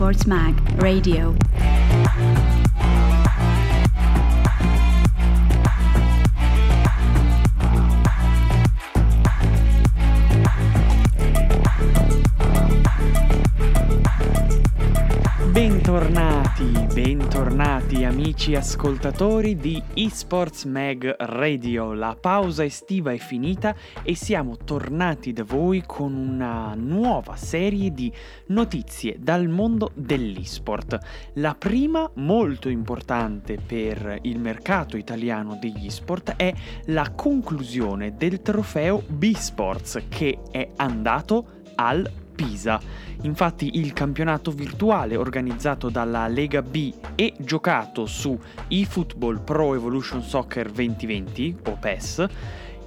eSports Mag Radio. Bentornati, bentornati amici ascoltatori di eSports Mag Radio. La pausa estiva è finita e siamo tornati da voi con una nuova serie di notizie dal mondo dell'esport. La prima, molto importante per il mercato italiano degli esport, è la conclusione del trofeo B-Sports che è andato al Pisa. Infatti il campionato virtuale organizzato dalla Lega B e giocato su eFootball Pro Evolution Soccer 2020 o PES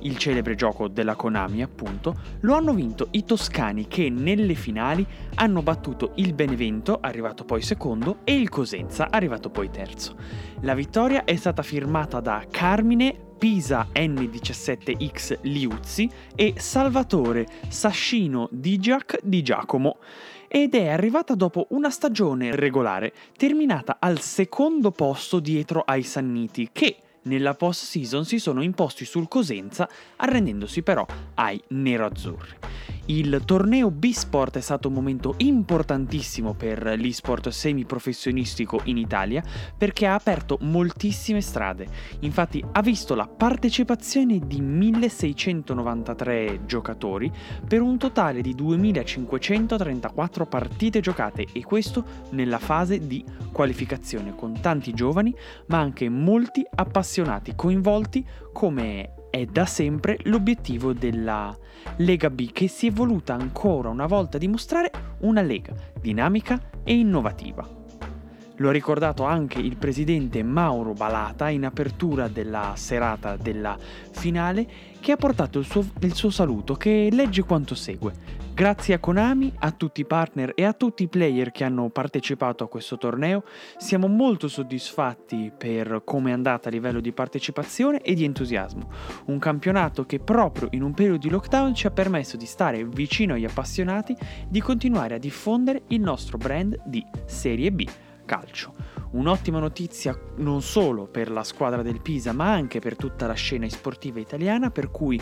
il celebre gioco della Konami appunto, lo hanno vinto i toscani che nelle finali hanno battuto il Benevento, arrivato poi secondo, e il Cosenza, arrivato poi terzo. La vittoria è stata firmata da Carmine Pisa N17X Liuzzi e Salvatore Sascino Digiac di Giacomo ed è arrivata dopo una stagione regolare terminata al secondo posto dietro ai Sanniti che nella post season si sono imposti sul Cosenza arrendendosi però ai neroazzurri. Il torneo B-Sport è stato un momento importantissimo per l'e-sport semiprofessionistico in Italia perché ha aperto moltissime strade. Infatti ha visto la partecipazione di 1693 giocatori per un totale di 2534 partite giocate e questo nella fase di qualificazione con tanti giovani ma anche molti appassionati coinvolti come è da sempre l'obiettivo della Lega B che si è voluta ancora una volta dimostrare una Lega dinamica e innovativa. Lo ha ricordato anche il presidente Mauro Balata in apertura della serata della finale che ha portato il suo, il suo saluto che legge quanto segue. Grazie a Konami, a tutti i partner e a tutti i player che hanno partecipato a questo torneo, siamo molto soddisfatti per come è andata a livello di partecipazione e di entusiasmo. Un campionato che proprio in un periodo di lockdown ci ha permesso di stare vicino agli appassionati, di continuare a diffondere il nostro brand di Serie B calcio. Un'ottima notizia non solo per la squadra del Pisa, ma anche per tutta la scena sportiva italiana, per cui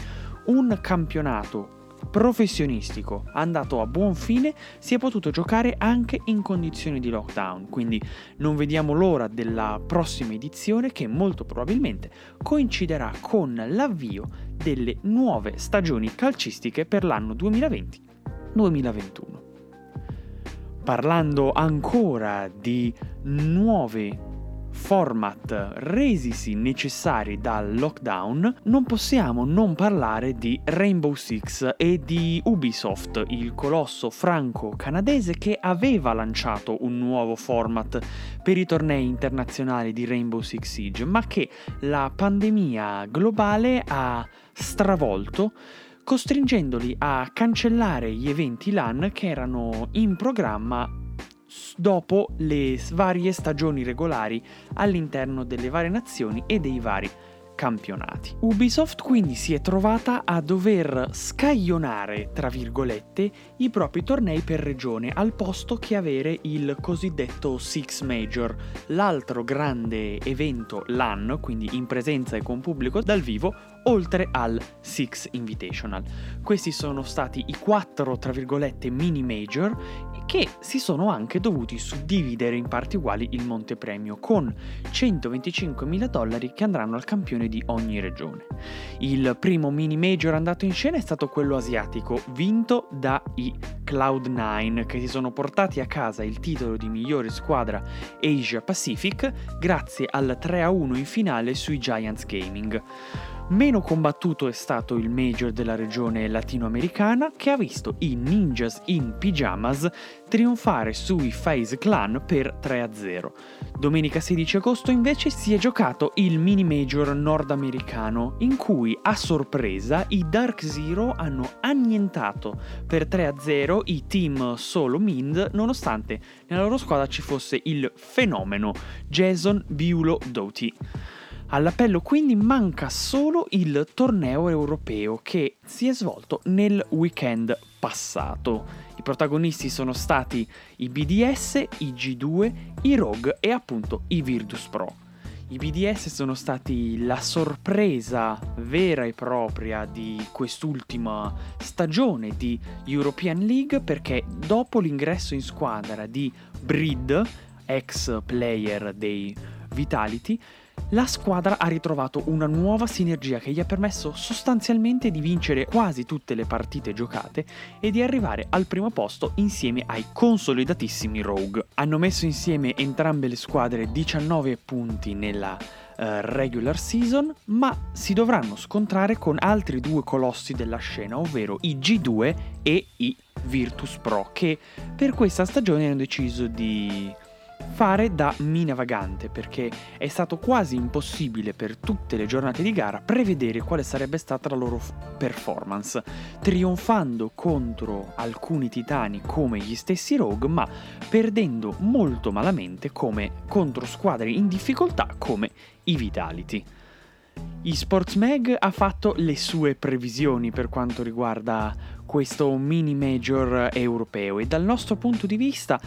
un campionato professionistico. Andato a buon fine si è potuto giocare anche in condizioni di lockdown. Quindi non vediamo l'ora della prossima edizione che molto probabilmente coinciderà con l'avvio delle nuove stagioni calcistiche per l'anno 2020-2021 parlando ancora di nuovi format resisi necessari dal lockdown, non possiamo non parlare di Rainbow Six e di Ubisoft, il colosso franco-canadese che aveva lanciato un nuovo format per i tornei internazionali di Rainbow Six Siege, ma che la pandemia globale ha stravolto costringendoli a cancellare gli eventi LAN che erano in programma dopo le varie stagioni regolari all'interno delle varie nazioni e dei vari campionati. Ubisoft quindi si è trovata a dover scaglionare, tra virgolette, i propri tornei per regione al posto che avere il cosiddetto Six Major, l'altro grande evento LAN, quindi in presenza e con pubblico dal vivo, oltre al Six Invitational. Questi sono stati i quattro, tra virgolette, mini major che si sono anche dovuti suddividere in parti uguali il monte premio con 125.000 dollari che andranno al campione di ogni regione. Il primo mini major andato in scena è stato quello asiatico, vinto dai Cloud9 che si sono portati a casa il titolo di migliore squadra Asia Pacific grazie al 3-1 in finale sui Giants Gaming. Meno combattuto è stato il major della regione latinoamericana che ha visto i Ninjas in Pyjamas trionfare sui FaZe Clan per 3-0. Domenica 16 agosto invece si è giocato il mini major nordamericano in cui a sorpresa i Dark Zero hanno annientato per 3-0 i team solo Mind nonostante nella loro squadra ci fosse il fenomeno Jason Biulo Doughty. All'appello quindi manca solo il torneo europeo che si è svolto nel weekend passato. I protagonisti sono stati i BDS, i G2, i Rogue e appunto i Virtus Pro. I BDS sono stati la sorpresa vera e propria di quest'ultima stagione di European League perché dopo l'ingresso in squadra di Breed, ex player dei Vitality, la squadra ha ritrovato una nuova sinergia che gli ha permesso sostanzialmente di vincere quasi tutte le partite giocate e di arrivare al primo posto insieme ai consolidatissimi Rogue. Hanno messo insieme entrambe le squadre 19 punti nella uh, regular season, ma si dovranno scontrare con altri due colossi della scena, ovvero i G2 e i Virtus Pro, che per questa stagione hanno deciso di fare da mina vagante perché è stato quasi impossibile per tutte le giornate di gara prevedere quale sarebbe stata la loro performance, trionfando contro alcuni titani come gli stessi Rogue, ma perdendo molto malamente come contro squadre in difficoltà come i Vitality. eSports Mag ha fatto le sue previsioni per quanto riguarda questo mini major europeo e dal nostro punto di vista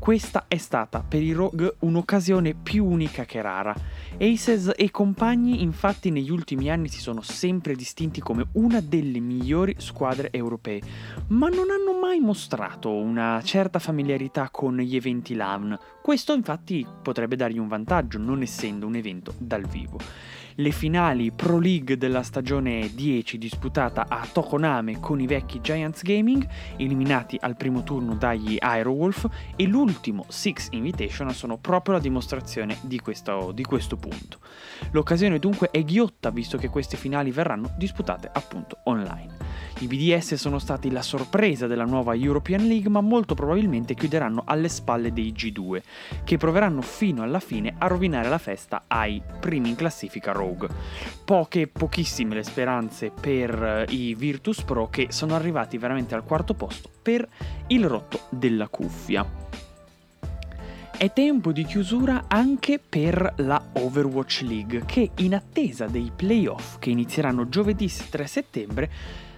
questa è stata per i Rogue un'occasione più unica che rara. Aces e compagni infatti negli ultimi anni si sono sempre distinti come una delle migliori squadre europee, ma non hanno mai mostrato una certa familiarità con gli eventi LAN. Questo infatti potrebbe dargli un vantaggio non essendo un evento dal vivo le finali Pro League della stagione 10 disputata a Tokoname con i vecchi Giants Gaming, eliminati al primo turno dagli Aerowolf, e l'ultimo Six Invitational sono proprio la dimostrazione di questo, di questo punto. L'occasione dunque è ghiotta visto che queste finali verranno disputate appunto online. I BDS sono stati la sorpresa della nuova European League, ma molto probabilmente chiuderanno alle spalle dei G2, che proveranno fino alla fine a rovinare la festa ai primi in classifica Rogue. Poche, pochissime le speranze per eh, i Virtus Pro che sono arrivati veramente al quarto posto per il rotto della cuffia. È tempo di chiusura anche per la Overwatch League che in attesa dei playoff che inizieranno giovedì 3 settembre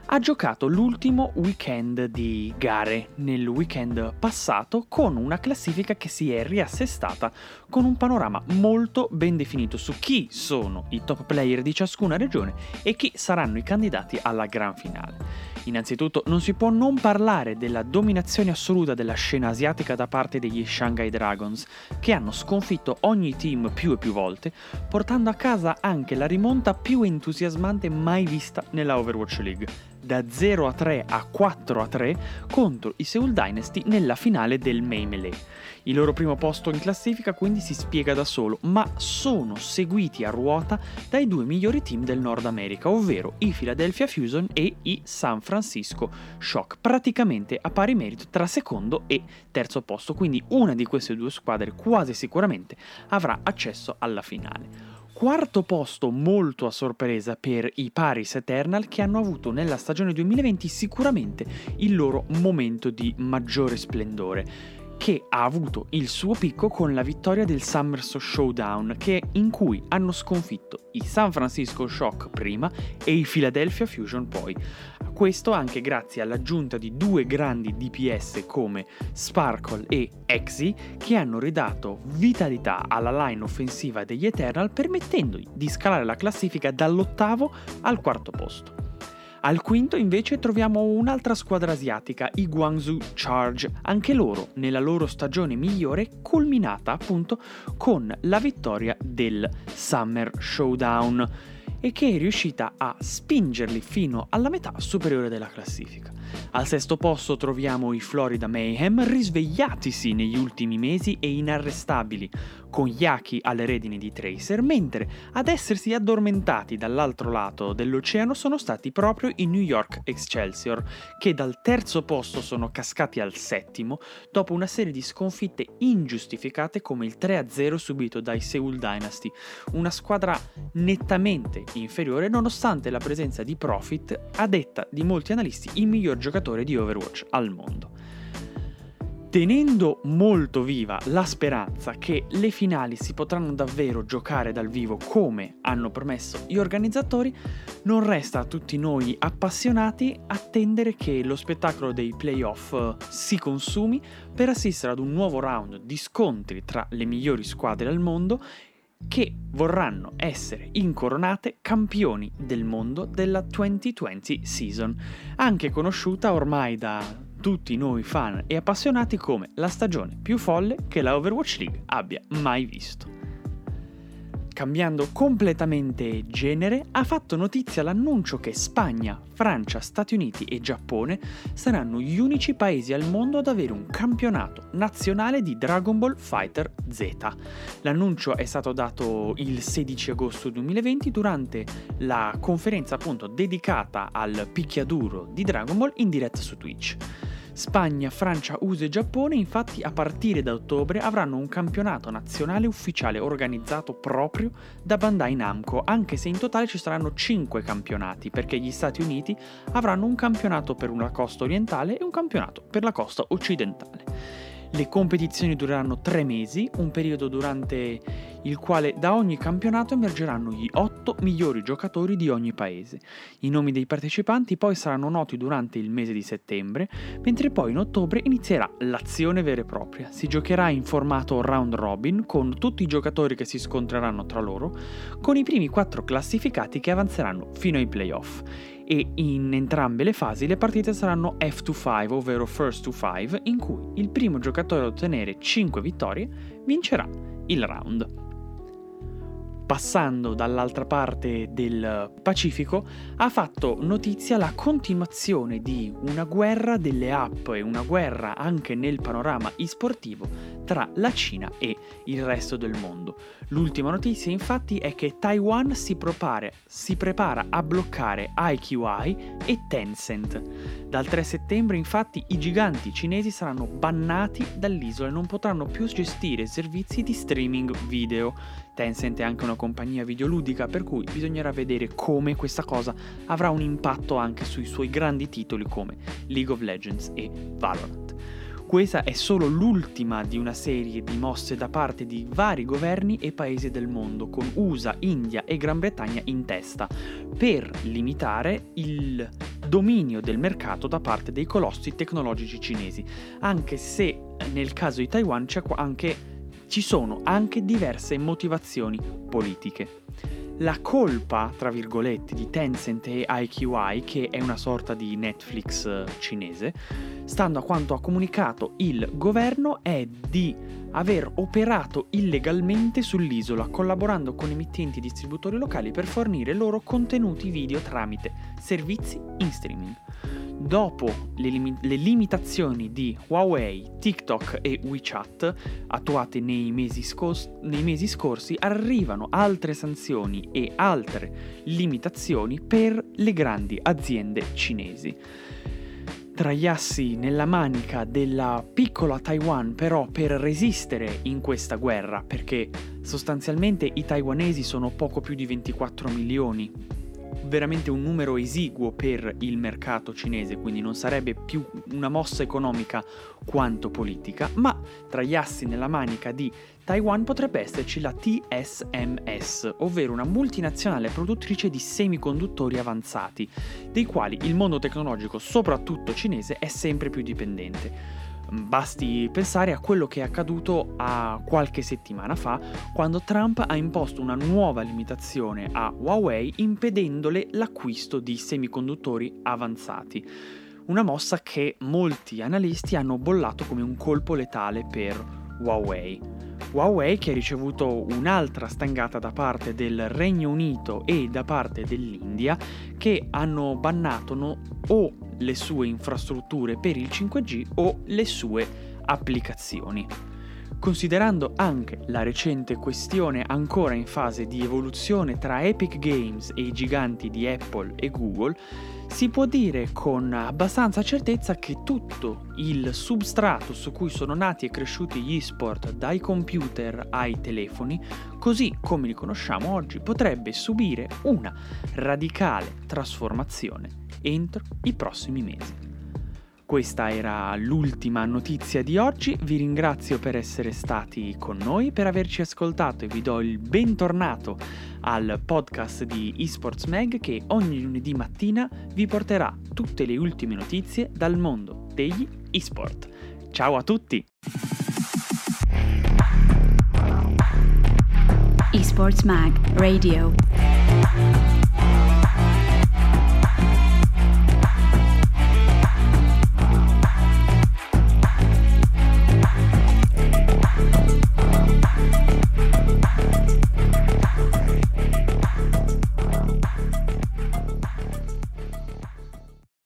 ha giocato l'ultimo weekend di gare nel weekend passato con una classifica che si è riassestata con un panorama molto ben definito su chi sono i top player di ciascuna regione e chi saranno i candidati alla gran finale. Innanzitutto non si può non parlare della dominazione assoluta della scena asiatica da parte degli Shanghai Dragons, che hanno sconfitto ogni team più e più volte, portando a casa anche la rimonta più entusiasmante mai vista nella Overwatch League da 0 a 3 a 4 a 3 contro i Seoul Dynasty nella finale del May Melee. Il loro primo posto in classifica quindi si spiega da solo, ma sono seguiti a ruota dai due migliori team del Nord America, ovvero i Philadelphia Fusion e i San Francisco Shock, praticamente a pari merito tra secondo e terzo posto, quindi una di queste due squadre quasi sicuramente avrà accesso alla finale. Quarto posto molto a sorpresa per i Paris Eternal che hanno avuto nella stagione 2020 sicuramente il loro momento di maggiore splendore che ha avuto il suo picco con la vittoria del Summerso Showdown, che, in cui hanno sconfitto i San Francisco Shock prima e i Philadelphia Fusion poi. Questo anche grazie all'aggiunta di due grandi DPS come Sparkle e Exy che hanno ridato vitalità alla line offensiva degli Eternal permettendogli di scalare la classifica dall'ottavo al quarto posto. Al quinto invece troviamo un'altra squadra asiatica, i Guangzhou Charge, anche loro nella loro stagione migliore culminata appunto con la vittoria del Summer Showdown e che è riuscita a spingerli fino alla metà superiore della classifica. Al sesto posto troviamo i Florida Mayhem, risvegliatisi negli ultimi mesi e inarrestabili, con Yaki alle redini di Tracer, mentre ad essersi addormentati dall'altro lato dell'oceano sono stati proprio i New York Excelsior, che dal terzo posto sono cascati al settimo dopo una serie di sconfitte ingiustificate come il 3-0 subito dai Seoul Dynasty, una squadra nettamente inferiore nonostante la presenza di Profit, a detta di molti analisti il miglior giocatore di Overwatch al mondo. tenendo molto viva la speranza che le finali si potranno davvero giocare dal vivo come hanno promesso gli organizzatori, non resta a tutti noi appassionati attendere che lo spettacolo dei playoff eh, si consumi per assistere ad un nuovo round di scontri tra le migliori squadre al mondo che vorranno essere incoronate campioni del mondo della 2020 season, anche conosciuta ormai da tutti noi fan e appassionati come la stagione più folle che la Overwatch League abbia mai visto. Cambiando completamente genere, ha fatto notizia l'annuncio che Spagna, Francia, Stati Uniti e Giappone saranno gli unici paesi al mondo ad avere un campionato nazionale di Dragon Ball Fighter Z. L'annuncio è stato dato il 16 agosto 2020 durante la conferenza appunto dedicata al picchiaduro di Dragon Ball in diretta su Twitch. Spagna, Francia, USA e Giappone infatti a partire da ottobre avranno un campionato nazionale ufficiale organizzato proprio da Bandai Namco, anche se in totale ci saranno 5 campionati, perché gli Stati Uniti avranno un campionato per una costa orientale e un campionato per la costa occidentale. Le competizioni dureranno tre mesi, un periodo durante il quale da ogni campionato emergeranno gli otto migliori giocatori di ogni paese. I nomi dei partecipanti poi saranno noti durante il mese di settembre, mentre poi in ottobre inizierà l'azione vera e propria. Si giocherà in formato round robin con tutti i giocatori che si scontreranno tra loro, con i primi quattro classificati che avanzeranno fino ai playoff e in entrambe le fasi le partite saranno F2-5, ovvero First to 5, in cui il primo giocatore a ottenere 5 vittorie vincerà il round passando dall'altra parte del Pacifico, ha fatto notizia la continuazione di una guerra delle app e una guerra anche nel panorama e-sportivo tra la Cina e il resto del mondo. L'ultima notizia infatti è che Taiwan si, propare, si prepara a bloccare IQI e Tencent. Dal 3 settembre infatti i giganti cinesi saranno bannati dall'isola e non potranno più gestire servizi di streaming video. Tencent è anche una compagnia videoludica per cui bisognerà vedere come questa cosa avrà un impatto anche sui suoi grandi titoli come League of Legends e Valorant. Questa è solo l'ultima di una serie di mosse da parte di vari governi e paesi del mondo, con USA, India e Gran Bretagna in testa, per limitare il dominio del mercato da parte dei colossi tecnologici cinesi, anche se nel caso di Taiwan anche, ci sono anche diverse motivazioni politiche. La colpa, tra virgolette, di Tencent e IQI, che è una sorta di Netflix eh, cinese, stando a quanto ha comunicato il governo, è di aver operato illegalmente sull'isola, collaborando con emittenti e distributori locali per fornire loro contenuti video tramite servizi in streaming dopo le, lim- le, limitazioni di Huawei, TikTok e WeChat attuate nei mesi, scos- nei mesi scorsi, arrivano altre sanzioni e altre limitazioni per le grandi aziende cinesi. Tra gli assi nella manica della piccola Taiwan però per resistere in questa guerra perché sostanzialmente i taiwanesi sono poco più di 24 milioni veramente un numero esiguo per il mercato cinese, quindi non sarebbe più una mossa economica quanto politica, ma tra gli assi nella manica di Taiwan potrebbe esserci la TSMS, ovvero una multinazionale produttrice di semiconduttori avanzati, dei quali il mondo tecnologico, soprattutto cinese, è sempre più dipendente. Basti pensare a quello che è accaduto a qualche settimana fa quando Trump ha imposto una nuova limitazione a Huawei impedendole l'acquisto di semiconduttori avanzati. Una mossa che molti analisti hanno bollato come un colpo letale per Huawei. Huawei che ha ricevuto un'altra stangata da parte del Regno Unito e da parte dell'India che hanno bannato no, o le sue infrastrutture per il 5G o le sue applicazioni. Considerando anche la recente questione ancora in fase di evoluzione tra Epic Games e i giganti di Apple e Google, si può dire con abbastanza certezza che tutto il substrato su cui sono nati e cresciuti gli esport dai computer ai telefoni, così come li conosciamo oggi, potrebbe subire una radicale trasformazione entro i prossimi mesi. Questa era l'ultima notizia di oggi, vi ringrazio per essere stati con noi, per averci ascoltato e vi do il bentornato al podcast di eSports Mag che ogni lunedì mattina vi porterà tutte le ultime notizie dal mondo degli eSport. Ciao a tutti! eSports Mag Radio